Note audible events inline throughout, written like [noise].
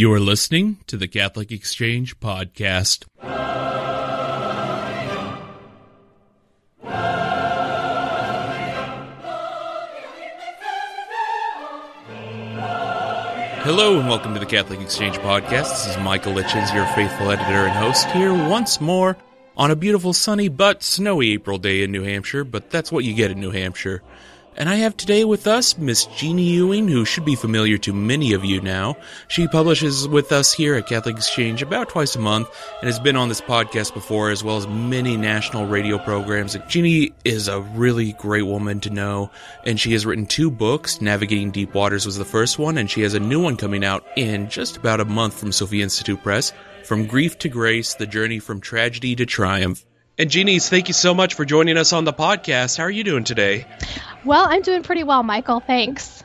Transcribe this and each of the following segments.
You are listening to the Catholic Exchange Podcast. Hello and welcome to the Catholic Exchange Podcast. This is Michael Lichens, your faithful editor and host, here once more on a beautiful sunny but snowy April day in New Hampshire, but that's what you get in New Hampshire. And I have today with us Miss Jeannie Ewing, who should be familiar to many of you now. She publishes with us here at Catholic Exchange about twice a month and has been on this podcast before, as well as many national radio programs. Jeannie is a really great woman to know, and she has written two books. Navigating Deep Waters was the first one, and she has a new one coming out in just about a month from Sophia Institute Press. From Grief to Grace, The Journey from Tragedy to Triumph. And Jeannie, thank you so much for joining us on the podcast. How are you doing today? Well, I'm doing pretty well, Michael. Thanks.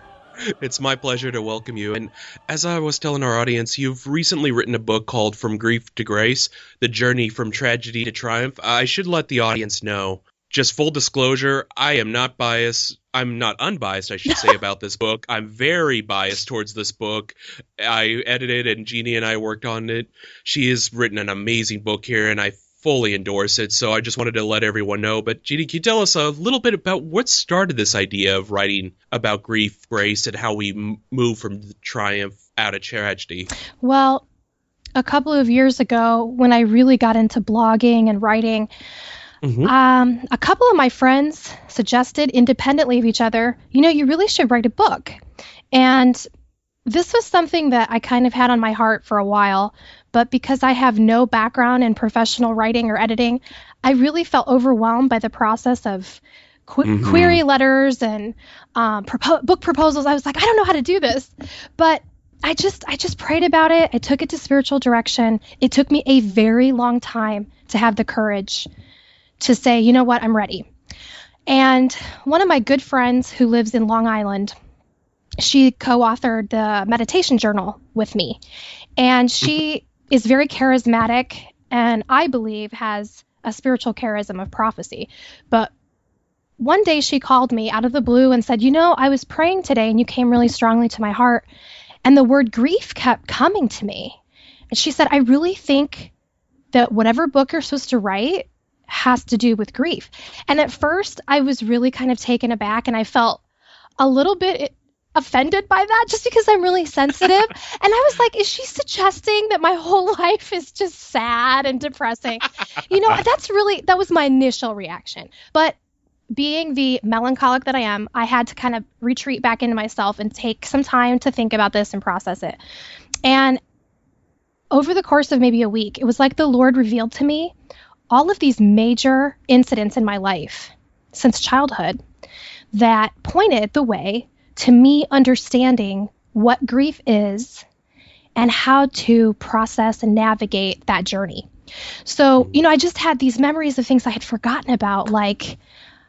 It's my pleasure to welcome you. And as I was telling our audience, you've recently written a book called From Grief to Grace The Journey from Tragedy to Triumph. I should let the audience know. Just full disclosure, I am not biased. I'm not unbiased, I should say, [laughs] about this book. I'm very biased towards this book. I edited and Jeannie and I worked on it. She has written an amazing book here, and I fully endorse it. So I just wanted to let everyone know. But Jeannie, can you tell us a little bit about what started this idea of writing about grief, grace, and how we m- move from triumph out of tragedy? Well, a couple of years ago, when I really got into blogging and writing, mm-hmm. um, a couple of my friends suggested independently of each other, you know, you really should write a book. And this was something that I kind of had on my heart for a while, but because I have no background in professional writing or editing, I really felt overwhelmed by the process of qu- mm-hmm. query letters and um, propo- book proposals. I was like, I don't know how to do this, but I just I just prayed about it. I took it to spiritual direction. It took me a very long time to have the courage to say, you know what, I'm ready. And one of my good friends who lives in Long Island, she co-authored the meditation journal with me, and she is very charismatic and I believe has a spiritual charism of prophecy. But one day she called me out of the blue and said, You know, I was praying today and you came really strongly to my heart. And the word grief kept coming to me. And she said, I really think that whatever book you're supposed to write has to do with grief. And at first, I was really kind of taken aback and I felt a little bit offended by that just because I'm really sensitive. [laughs] and I was like, is she suggesting that my whole [laughs] life is just sad and depressing? You know, [laughs] that's really, that was my initial reaction. But being the melancholic that I am, I had to kind of retreat back into myself and take some time to think about this and process it. And over the course of maybe a week, it was like the Lord revealed to me all of these major incidents in my life since childhood that pointed the way to me understanding what grief is and how to process and navigate that journey. So, you know, I just had these memories of things I had forgotten about, like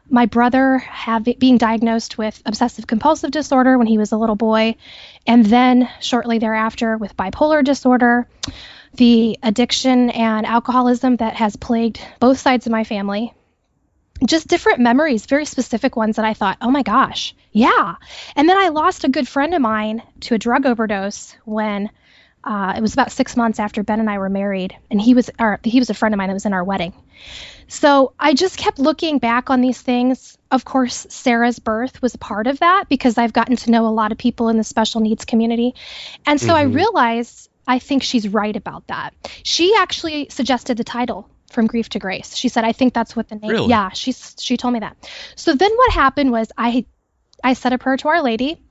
my brother having being diagnosed with obsessive compulsive disorder when he was a little boy, and then shortly thereafter with bipolar disorder, the addiction and alcoholism that has plagued both sides of my family, just different memories, very specific ones that I thought, oh my gosh, yeah. And then I lost a good friend of mine to a drug overdose when uh, it was about six months after Ben and I were married, and he was our, he was a friend of mine that was in our wedding. So I just kept looking back on these things. Of course, Sarah's birth was a part of that because I've gotten to know a lot of people in the special needs community, and so mm-hmm. I realized I think she's right about that. She actually suggested the title from grief to grace. She said, I think that's what the name. Really? Yeah, she's she told me that. So then what happened was I I said a prayer to Our Lady,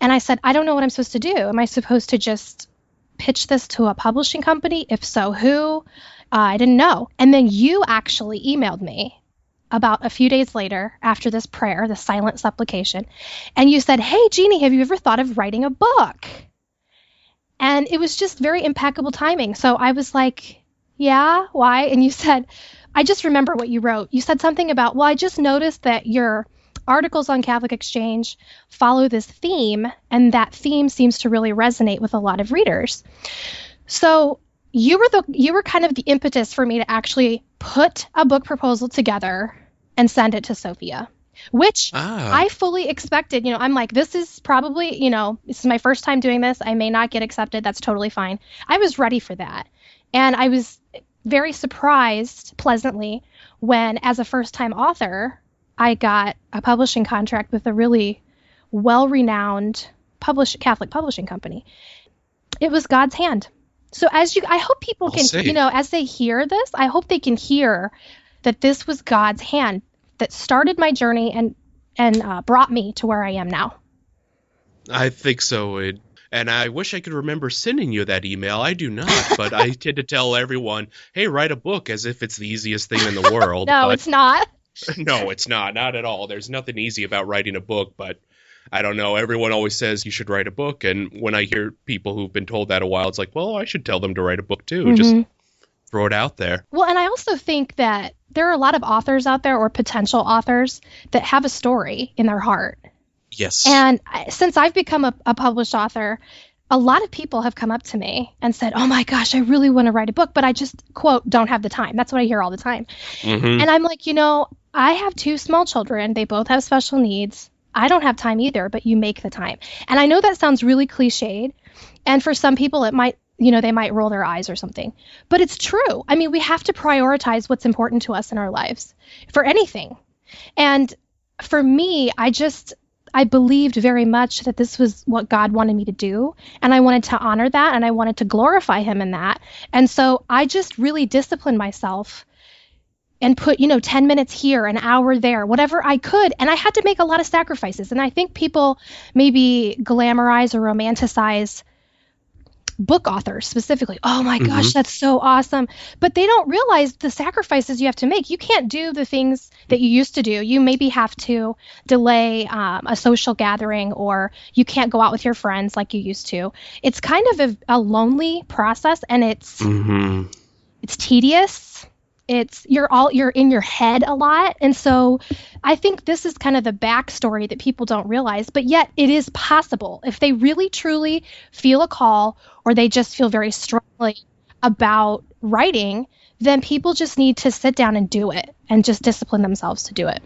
and I said, I don't know what I'm supposed to do. Am I supposed to just pitch this to a publishing company? If so, who? Uh, I didn't know. And then you actually emailed me about a few days later after this prayer, the silent supplication, and you said, Hey, Jeannie, have you ever thought of writing a book? And it was just very impeccable timing. So I was like, yeah, why? And you said, I just remember what you wrote. You said something about, well, I just noticed that your articles on Catholic Exchange follow this theme, and that theme seems to really resonate with a lot of readers. So you were the you were kind of the impetus for me to actually put a book proposal together and send it to Sophia. which ah. I fully expected. You know, I'm like, this is probably, you know, this is my first time doing this. I may not get accepted. That's totally fine. I was ready for that. And I was very surprised pleasantly when, as a first time author, I got a publishing contract with a really well renowned publish Catholic publishing company. It was God's hand. So as you I hope people can you know, as they hear this, I hope they can hear that this was God's hand that started my journey and and uh, brought me to where I am now. I think so. It, and I wish I could remember sending you that email. I do not, but I [laughs] tend to tell everyone, "Hey, write a book," as if it's the easiest thing in the [laughs] world. no, but, it's not. [laughs] no, it's not. Not at all. There's nothing easy about writing a book, but I don't know. Everyone always says you should write a book, and when I hear people who've been told that a while, it's like, well, I should tell them to write a book too. Mm-hmm. Just throw it out there. Well, and I also think that there are a lot of authors out there or potential authors that have a story in their heart. Yes. And since I've become a, a published author, a lot of people have come up to me and said, "Oh my gosh, I really want to write a book, but I just quote don't have the time." That's what I hear all the time. Mm-hmm. And I'm like, you know, I have two small children. They both have special needs. I don't have time either, but you make the time. And I know that sounds really cliched, and for some people it might you know, they might roll their eyes or something. But it's true. I mean, we have to prioritize what's important to us in our lives for anything. And for me, I just, I believed very much that this was what God wanted me to do. And I wanted to honor that and I wanted to glorify Him in that. And so I just really disciplined myself and put, you know, 10 minutes here, an hour there, whatever I could. And I had to make a lot of sacrifices. And I think people maybe glamorize or romanticize book authors specifically. Oh my gosh, mm-hmm. that's so awesome. But they don't realize the sacrifices you have to make. You can't do the things that you used to do. You maybe have to delay um, a social gathering or you can't go out with your friends like you used to. It's kind of a, a lonely process and it's mm-hmm. it's tedious it's you're all you're in your head a lot. And so i think this is kind of the backstory that people don't realize but yet it is possible. If they really truly feel a call or they just feel very strongly about writing then people just need to sit down and do it and just discipline themselves to do it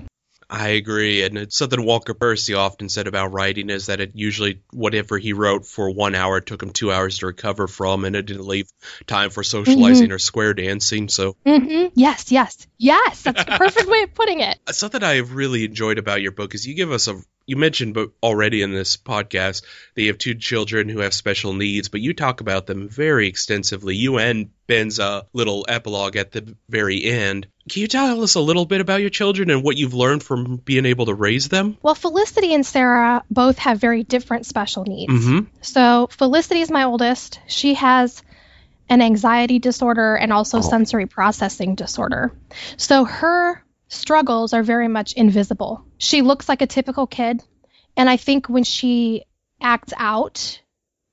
I agree, and it's something Walker Percy often said about writing is that it usually whatever he wrote for one hour took him two hours to recover from, and it didn't leave time for socializing mm-hmm. or square dancing. So, mm-hmm. yes, yes, yes, that's the perfect way of putting it. [laughs] Something I have really enjoyed about your book is you give us a you mentioned but already in this podcast that you have two children who have special needs, but you talk about them very extensively. You end Ben's uh, little epilogue at the very end. Can you tell us a little bit about your children and what you've learned from being able to raise them? Well, Felicity and Sarah both have very different special needs. Mm-hmm. So, Felicity is my oldest. She has an anxiety disorder and also oh. sensory processing disorder. So, her struggles are very much invisible. She looks like a typical kid. And I think when she acts out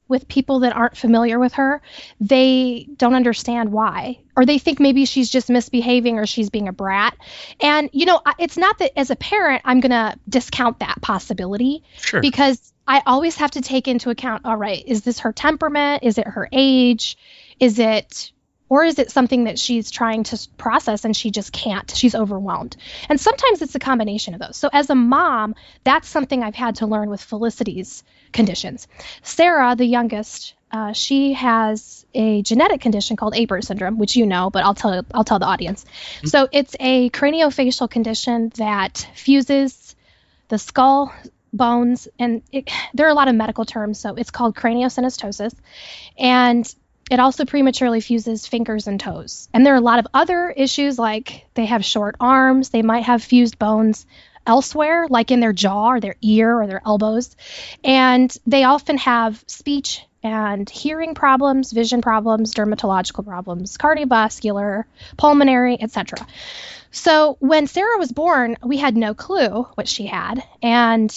with people that aren't familiar with her, they don't understand why. Or they think maybe she's just misbehaving or she's being a brat. And, you know, it's not that as a parent, I'm going to discount that possibility. Sure. Because I always have to take into account all right, is this her temperament? Is it her age? Is it or is it something that she's trying to process and she just can't? She's overwhelmed. And sometimes it's a combination of those. So, as a mom, that's something I've had to learn with Felicity's conditions. Sarah, the youngest, uh, she has a genetic condition called Apert syndrome, which you know, but I'll tell I'll tell the audience. Mm-hmm. So it's a craniofacial condition that fuses the skull bones, and it, there are a lot of medical terms. So it's called craniosynostosis, and it also prematurely fuses fingers and toes. And there are a lot of other issues like they have short arms, they might have fused bones elsewhere, like in their jaw or their ear or their elbows. And they often have speech and hearing problems, vision problems, dermatological problems, cardiovascular, pulmonary, etc. So when Sarah was born, we had no clue what she had. And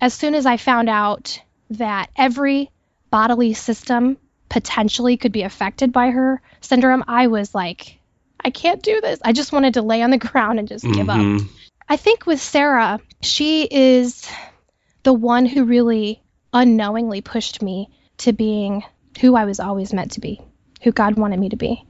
as soon as I found out that every bodily system potentially could be affected by her syndrome, I was like, I can't do this. I just wanted to lay on the [laughs] ground and just mm-hmm. give up. Mm-hmm. I think with Sarah, she is the one who really unknowingly pushed me to being who I was always meant to be, who God wanted me to be.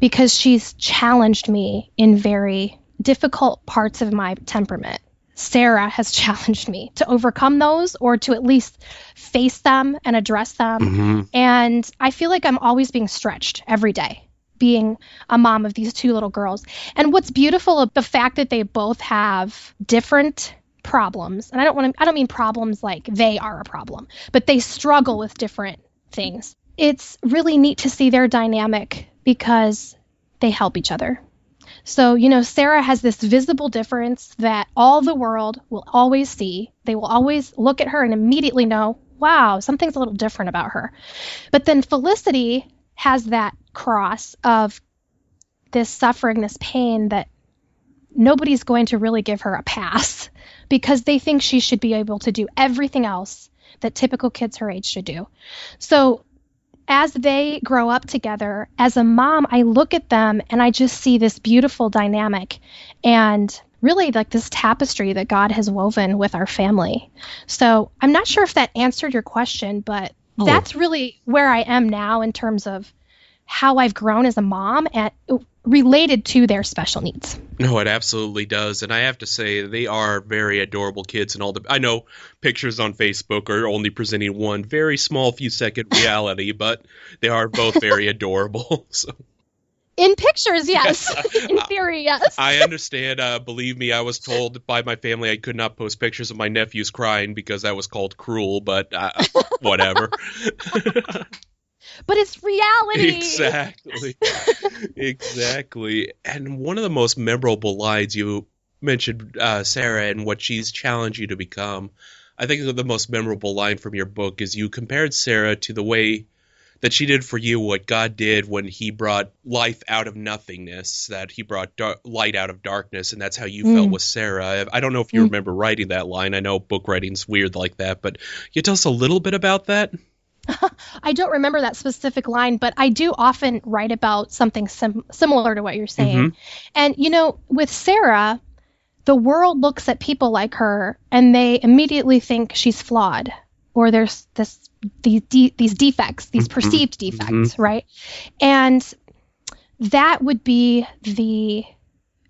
Because she's challenged me in very difficult parts of my temperament. Sarah has [laughs] challenged me to overcome those or to at least face them and address them. Mm-hmm. And I feel like I'm always being stretched every day being a mom of these two little girls. And what's beautiful of the fact that they both have different problems. And I don't want to I don't mean problems like they are a problem, but they struggle with different things. It's really neat to see their dynamic because they help each other. So, you know, Sarah has this visible difference that all the world will always see. They will always look at her and immediately know, wow, something's a little different about her. But then Felicity has that cross of this suffering, this pain that nobody's going to really give her a pass [laughs] because they think she should be able to do everything else that typical kids her age should do. So as they grow up together, as a mom, I look at them and I just see this beautiful dynamic and really like this tapestry that God has woven with our family. So I'm not sure if that answered your question, but oh. that's really where I am now in terms of how I've grown as a mom and related to their special needs. No, it absolutely does, and I have to say they are very adorable kids. And all the I know pictures on Facebook are only presenting one very small few second [laughs] reality, but they are both very [laughs] adorable. [laughs] So. In pictures, yes. In theory, yes. I understand. Uh, believe me, I was told by my family I could not post pictures of my nephews crying because that was called cruel, but uh, whatever. But it's reality. Exactly. exactly. And one of the most memorable lines you mentioned, uh, Sarah, and what she's challenged you to become. I think the most memorable line from your book is you compared Sarah to the way that she did for you what God did when He brought life out of nothingness, that He brought dar- light out of darkness, and that's how you mm. felt with Sarah. I don't know if you mm. remember writing that line. I know book writing's weird like that, but you tell us a little bit about that. [laughs] I don't remember that specific line, but I do often write about something sim- similar to what you're saying. Mm-hmm. And, you know, with Sarah, the world looks at people like her and they immediately think she's flawed or there's this these de- these defects, these mm-hmm. perceived defects, mm-hmm. right? And that would be the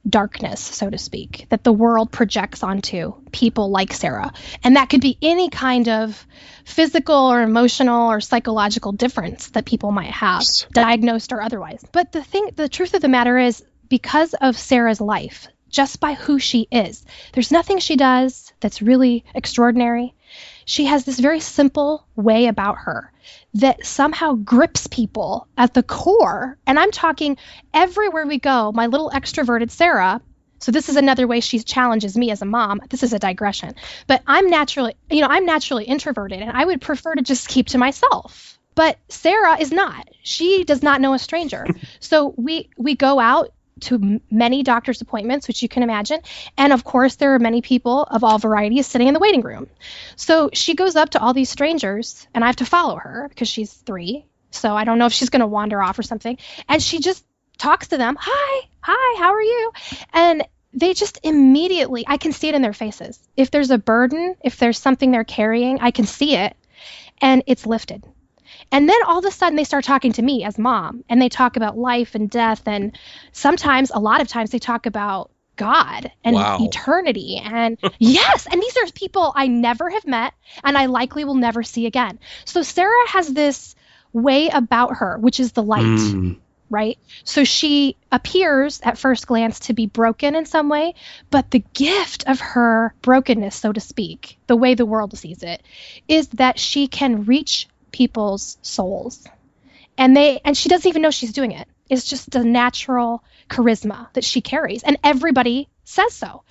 darkness, so to speak, that the world projects onto people like Sarah. And that could be any kind of physical or emotional or psychological difference that people might have, diagnosed or otherwise. But the thing, the truth of the matter is, because of Sarah's life, just by who she is, there's nothing she does that's really extraordinary. She has this very simple way about her that somehow grips people at the core. And I'm talking everywhere we go, my little extroverted Sarah. So this is another way she challenges me as a mom. This is a digression. But I'm naturally, you know, I'm naturally introverted and I would prefer to just keep to myself. But Sarah is not. She does not know a stranger. [laughs] so we we go out to many doctor's appointments, which you can imagine. And of course, there are many people of all varieties sitting in the waiting room. So she goes up to all these strangers, and I have to follow her because she's three. So I don't know if she's going to wander off or something. And she just talks to them Hi, hi, how are you? And they just immediately, I can see it in their faces. If there's a burden, if there's something they're carrying, I can see it and it's lifted. And then all of a sudden they start talking to me as mom and they talk about life and death. And sometimes, a lot of times, they talk about God and wow. eternity. And [laughs] yes, and these are people I never have met and I likely will never see again. So Sarah has this way about her, which is the light. Mm. Right? So she appears at first glance to be broken in some way, but the gift of her brokenness, so to speak, the way the world sees it, is that she can reach people's souls. And they and she doesn't even know she's doing it. It's just a natural charisma that she carries and everybody says so.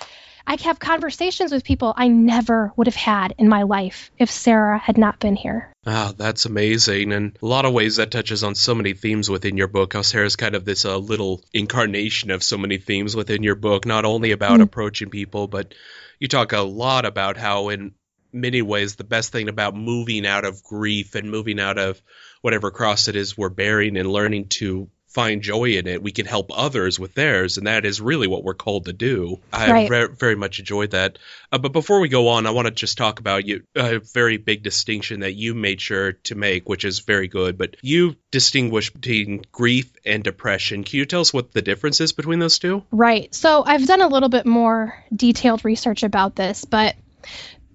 I have conversations with people I never would have had in my life if Sarah had not been here. Ah, that's amazing. And a lot of ways that touches on so many themes within your book. How Sarah's kind of this uh, little incarnation of so many themes within your book, not only about mm. approaching people, but you talk a lot about how in many ways the best thing about moving out of grief and moving out of whatever cross it is we're bearing and learning to find joy in it, we can help others with theirs, and that is really what we're called to do. I right. very, very much enjoyed that. Uh, but before we go on, I want to just talk about you a very big distinction that you made sure to make, which is very good. But you distinguish between grief and depression. Can you tell us what the difference is between those two? Right. So I've done a little bit more detailed research about this, but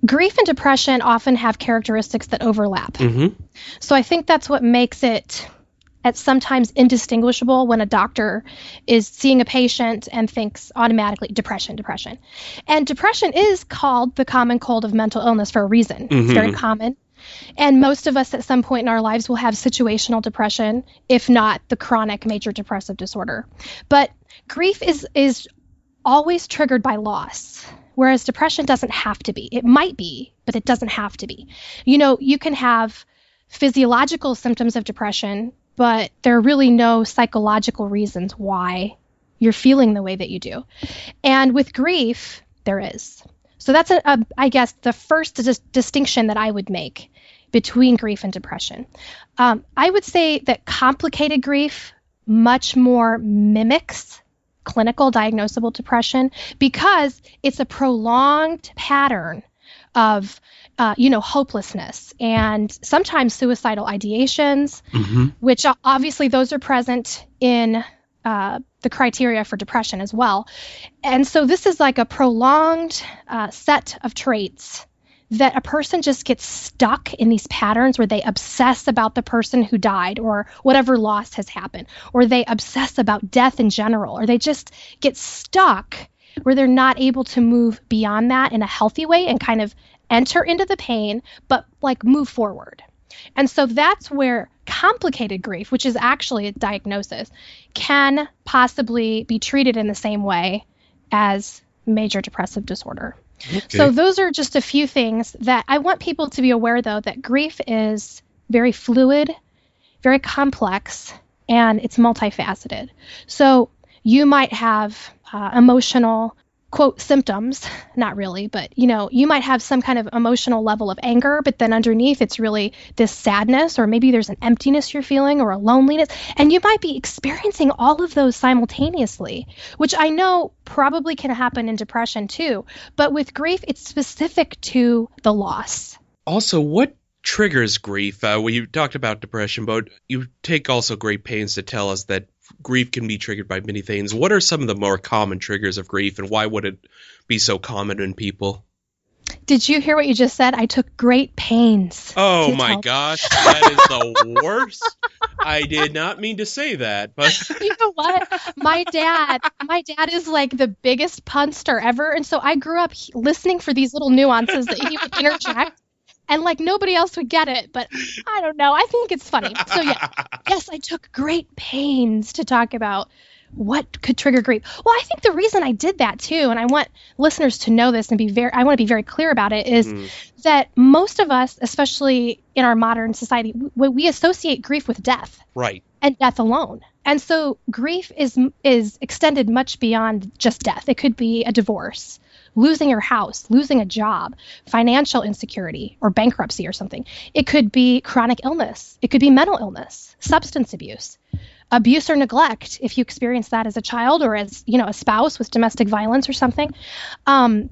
grief and depression often have characteristics that overlap. Mm-hmm. So I think that's what makes it at sometimes indistinguishable when a doctor is seeing a patient and thinks automatically depression, depression. And depression is called the common cold of mental illness for a reason. Mm-hmm. It's very common. And most of us at some point in our lives will have situational depression, if not the chronic major depressive disorder. But grief is is always triggered by loss. Whereas depression doesn't have to be. It might be, but it doesn't have to be. You know, you can have physiological symptoms of depression but there are really no psychological reasons why you're feeling the way that you do. And with grief, there is. So that's, a, a I guess, the first dis- distinction that I would make between grief and depression. Um, I would say that complicated grief much more mimics clinical diagnosable depression because it's a prolonged pattern of uh, you know, hopelessness and sometimes suicidal ideations, mm-hmm. which obviously those are present in uh, the criteria for depression as well. And so this is like a prolonged uh, set of traits that a person just gets stuck in these patterns where they obsess about the person who died or whatever loss has happened, or they obsess about death in general, or they just get stuck where they're not able to move beyond that in a healthy way and kind of enter into the pain, but like move forward. And so that's where complicated grief, which is actually a diagnosis, can possibly be treated in the same way as major depressive disorder. Okay. So those are just a few things that I want people to be aware though that grief is very fluid, very complex, and it's multifaceted. So you might have uh, emotional quote symptoms not really but you know you might have some kind of emotional level of anger but then underneath it's really this sadness or maybe there's an emptiness you're feeling or a loneliness and you might be experiencing all of those simultaneously which i know probably can happen in depression too but with grief it's specific to the loss. Also what triggers grief? Uh, well talked about depression but you take also great pains to tell us that grief can be triggered by many things. What are some of the more common triggers of grief, and why would it be so common in people? Did you hear what you just said? I took great pains. Oh my gosh, that is the worst. I did not mean to say that, but [laughs] you know what? My dad, my dad is like the biggest punster ever, and so I grew up listening for these little nuances that he would [laughs] interject and like nobody else would get it but i don't know. I think it's funny. So yeah. [laughs] Yes i took great pains to talk about what could trigger grief. Well i think the reason i did that too and i want listeners to know this and be very i want to be very clear about it is mm. that most of us especially in our modern society we, we associate grief with death right. and death alone and so grief is is extended much beyond just death it could be a divorce losing your house, losing a job, financial insecurity, or bankruptcy or something. It could be chronic illness, it could be mental illness, substance abuse. Abuse or neglect, if you experience that as a child or as you know a spouse with domestic violence or something, um,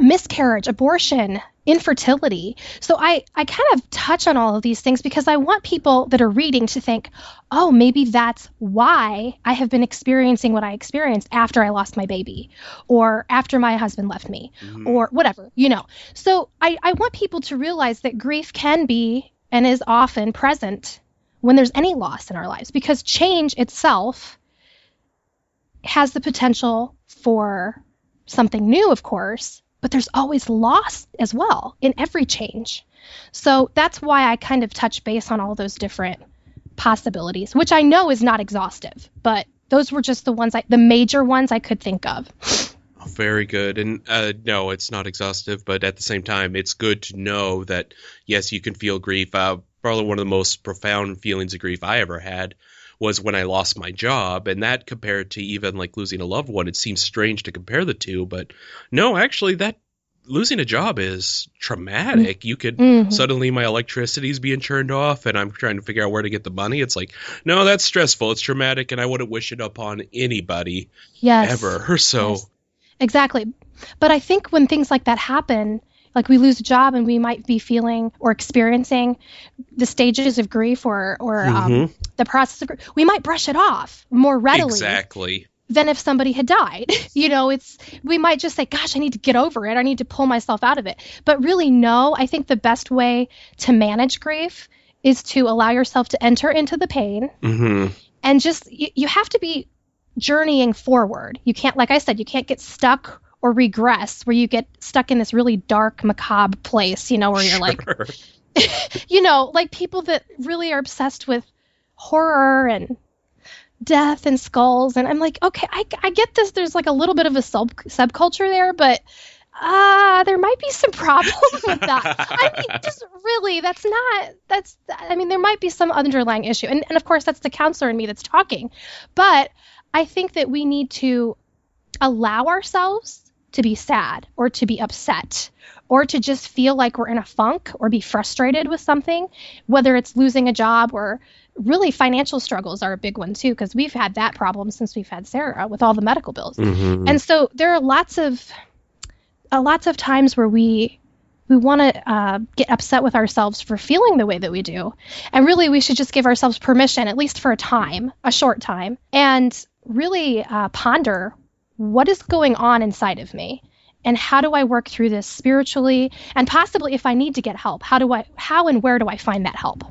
miscarriage, abortion, infertility. So I, I kind of touch on all of these things because I want people that are reading to think, oh, maybe that's why I have been experiencing what I experienced after I lost my baby or after my husband left me mm-hmm. or whatever, you know. So I, I want people to realize that grief can be and is often present when there's any loss in our lives because change itself has the potential for something new, of course, but there's always loss as well in every change. So that's why I kind of touch base on all those different possibilities, which I know is not exhaustive, but those were just the ones I, the major ones I could think of. Very good. And uh, no, it's not exhaustive, but at the same time, it's good to know that, yes, you can feel grief. Uh, probably one of the most profound feelings of grief I ever had was when I lost my job, and that compared to even like losing a loved one, it seems strange to compare the two, but no, actually that losing a job is traumatic. You could mm-hmm. suddenly my electricity's being turned off and I'm trying to figure out where to get the money. It's like, no, that's stressful. It's traumatic and I wouldn't wish it upon anybody yes. ever. [laughs] So yes. Exactly. But I think when things like that happen, like we lose a job and we might be feeling or experiencing the stages of grief or or um, mm-hmm. um, the process of grief, we might brush it off more readily. Exactly than if somebody had died. [laughs] you know, it's we might just say, "Gosh, I need to get over it. I need to pull myself out of it." But really, no. I think the best way to manage grief is to allow yourself to enter into the pain mm-hmm. and just you, you have to be journeying forward. You can't, like I said, you can't get stuck or regress where you get stuck in this really dark, macabre place. You know, where you're sure. like, [laughs] you know, like people that really are obsessed with horror and death and skulls and i'm like okay i, I get this there's like a little bit of a sub subculture there but uh there might be some [laughs] problems with that i mean [laughs] just really that's not that's i mean there might be some underlying issue and, and of course that's the counselor in me that's talking but i think that we need to allow ourselves to be sad or to be upset or to just feel like we're in a funk or be frustrated with something whether it's losing a job or really financial struggles are a big one too because we've had that problem since we've had Sarah with all the medical bills. Mm-hmm. And so there are lots of uh, lots of times where we we want to uh, get upset with ourselves for feeling the way that we do. And really, we should just give ourselves permission, at least for a time, a short time, and really uh, ponder what is going on inside of me and how do I work through this spiritually and possibly if I need to get help, how do I how and where do I find that help?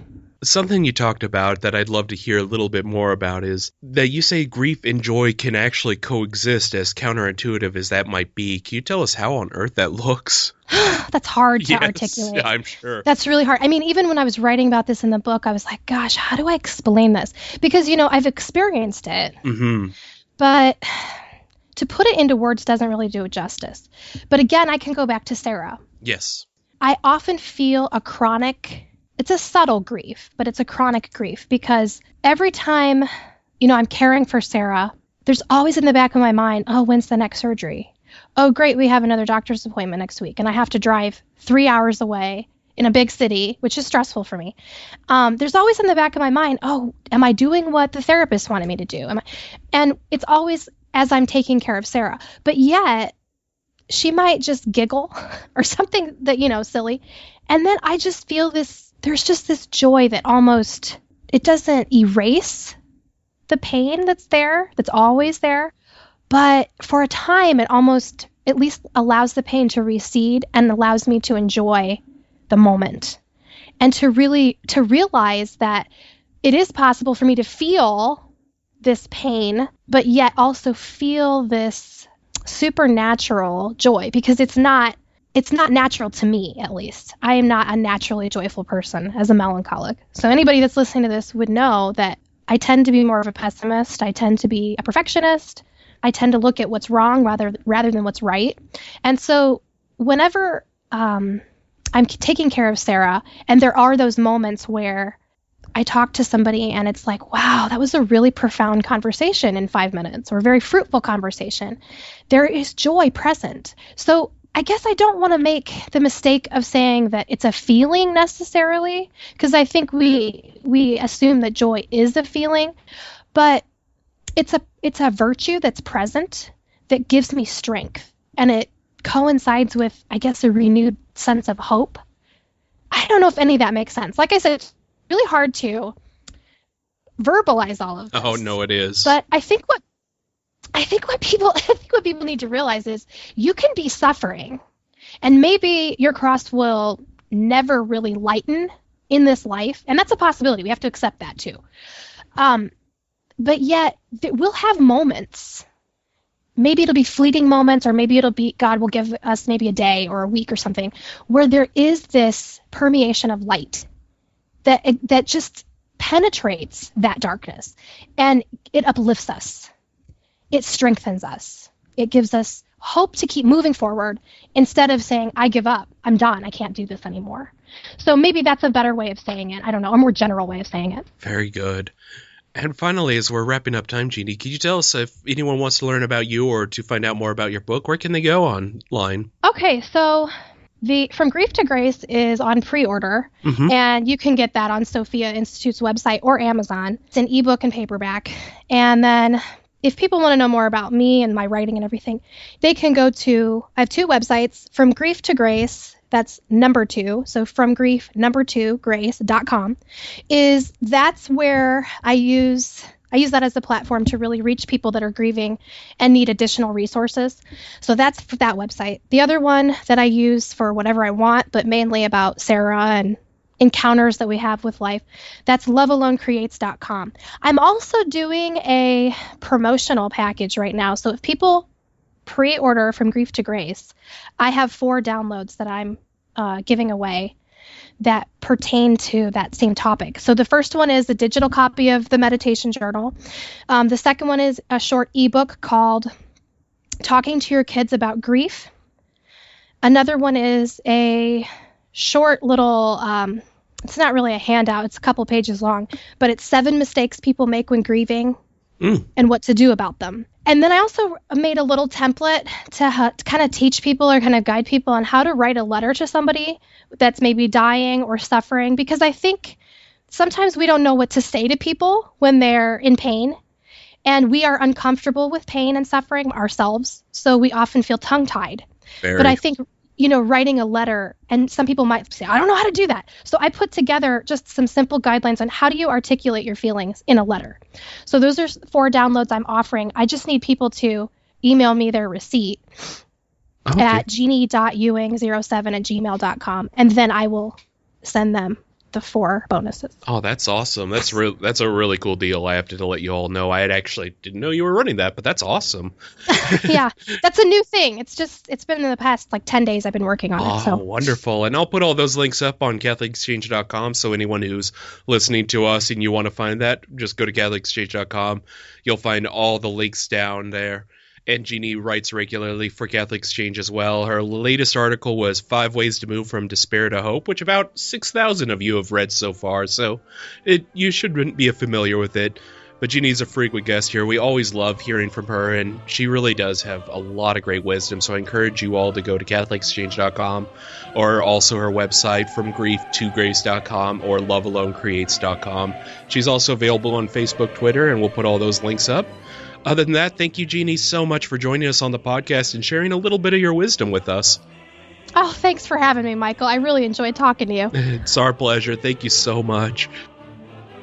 Something you talked about that I'd love to hear a little bit more about is that you say grief and joy can actually coexist, as counterintuitive as that might be. Can you tell us how on earth that looks? [gasps] That's hard to [laughs] yes, articulate. I'm sure. That's really hard. I mean, even when I was writing about this in the book, I was like, gosh, how do I explain this? Because, you know, I've experienced it. Mm-hmm. But to put it into words doesn't really do it justice. But again, I can go back to Sarah. Yes. I often feel a chronic it's a subtle grief, but it's a chronic grief because every time, you know, I'm caring for Sarah, there's always in the back of my mind, oh, when's the next surgery? Oh, great, we have another doctor's appointment next week, and I have to drive three hours away in a big city, which is stressful for me. Um, there's always in the back of my mind, oh, am I doing what the therapist wanted me to do? Am I? And it's always as I'm taking care of Sarah. But yet, she might just giggle [laughs] or something that, you know, silly. And then I just feel this there's just this joy that almost it doesn't erase the pain that's there, that's always there, but for a time it almost at least allows the pain to recede and allows me to enjoy the moment and to really to realize that it is possible for me to feel this pain but yet also feel this supernatural joy because it's not it's not natural to me at least. I am not a naturally joyful person as a melancholic. So anybody that's listening to this would know that i tend to be more of a pessimist. I tend to be a perfectionist. I tend to look at what's wrong rather rather than what's right. And so whenever um, i'm taking care of sarah and there are those moments where I talk to somebody and it's like, wow, that was a really profound conversation in five minutes or a very fruitful conversation. There is joy present. So I guess I don't want to make the mistake of saying that it's a feeling necessarily, because I think we we assume that joy is a feeling, but it's a it's a virtue that's present that gives me strength, and it coincides with I guess a renewed sense of hope. I don't know if any of that makes sense. Like I said, really hard to verbalize all of this. Oh no, it is. But I think what I think what people [laughs] I think what people need to realize is you can be suffering and maybe your cross will never really lighten in this life and that's a possibility we have to accept that too um, but yet we'll have moments maybe it'll be fleeting moments or maybe it'll be god will give us maybe a day or a week or something where there is this permeation of light that that just penetrates that darkness and it uplifts us it strengthens us. It gives us hope to keep moving forward instead of saying, I give up, I'm done, I can't do this anymore. So maybe that's a better way of saying it. I don't know, a more general way of saying it. Very good. And finally, as we're wrapping up time, Jeannie, could you tell us if anyone wants to learn about you or to find out more about your book, where can they go online? Okay, so the From Grief to Grace is on pre-order, mm-hmm. and you can get that on Sophia Institute's website or Amazon. It's an ebook and paperback. And then if people want to know more about me and my writing and everything, they can go to I have two websites, From Grief to Grace, that's number two, so from grief number two grace.com is that's where I use I use that as a platform to really reach people that are grieving and need additional resources. So that's that website. The other one that I use for whatever I want, but mainly about Sarah and encounters that we have with life, that's lovealonecreates.com. I'm also doing a promotional package right now. So if people pre order from Grief to Grace, I have four downloads that I'm uh, giving away that pertain to that same topic. So the first one is a digital copy of the meditation journal. Um, the second one is a short ebook called Talking to Your Kids About Grief. Another one is a short little, um, it's not really a handout, it's a couple pages long, but it's seven mistakes people make when grieving mm. and what to do about them. And then I also made a little template to, uh, to kind of teach people or kind of guide people on how to write a letter to somebody that's maybe dying or suffering because I think sometimes we don't know what to say to people when they're in pain and we are uncomfortable with pain and suffering ourselves so we often feel tongue tied but i think you know writing a letter and some people might say i don't know how to do that. So i put together just some simple guidelines on how do you articulate your feelings in a letter. So those are four downloads i'm offering. I just need people to email me their receipt okay. at jeannie.ewing07 at gmail.com and then I will send them the four bonuses. Oh, that's awesome. That's real. That's a really cool deal. I have to let you all know. I had actually didn't know you were running that, but that's awesome. [laughs] [laughs] yeah, that's a new thing. It's just it's been in the past like ten days. I've been working on oh, it. So wonderful. And I'll put all those links up on CatholicExchange.com. So anyone who's listening to us and you want to find that, just go to CatholicExchange.com. You'll find all the links down there and Jeannie writes regularly for Catholic Exchange as well. Her latest article was Five Ways to Move from Despair to Hope, which about 6,000 of you have read so far, so it you shouldn't be familiar with it. But Jeannie's a frequent guest here. We always love hearing from her, and she really does have a lot of great wisdom. So I encourage you all to go to CatholicExchange.com or also her website, from grief to grace.com or lovealonecreates.com. She's also available on Facebook, Twitter, and we'll put all those links up. Other than that, thank you, Jeannie, so much for joining us on the podcast and sharing a little bit of your wisdom with us. Oh, thanks for having me, Michael. I really enjoyed talking to you. [laughs] it's our pleasure. Thank you so much.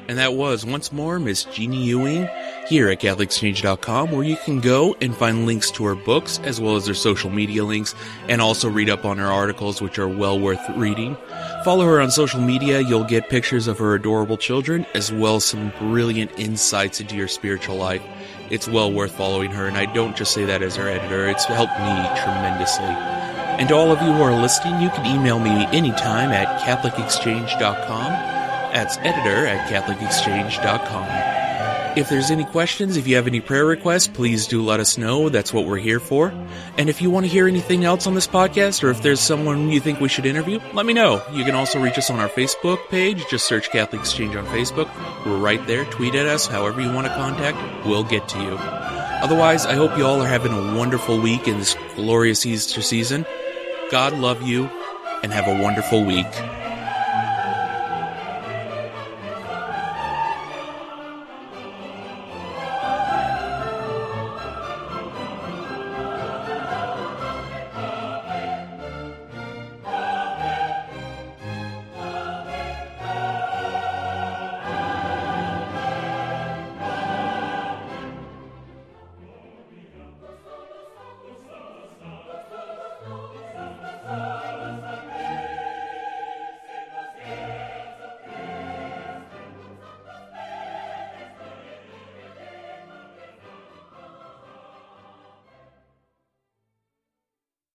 And that was once more Miss Jeannie Ewing here at CatholicExchange.com, where you can go and find links to her books as well as her social media links, and also read up on her articles, which are well worth reading. Follow her on social media. You'll get pictures of her adorable children as well as some brilliant insights into your spiritual life it's well worth following her, and I don't just say that as her editor, it's helped me tremendously. And to all of you who are listening, you can email me anytime at CatholicExchange.com. That's editor at CatholicExchange.com. If there's any questions, if you have any prayer requests, please do let us know. That's what we're here for. And if you want to hear anything else on this podcast, or if there's someone you think we should interview, let me know. You can also reach us on our Facebook page. Just search Catholic Exchange on Facebook. We're right there. Tweet at us. However you want to contact, we'll get to you. Otherwise, I hope you all are having a wonderful week in this glorious Easter season. God love you, and have a wonderful week.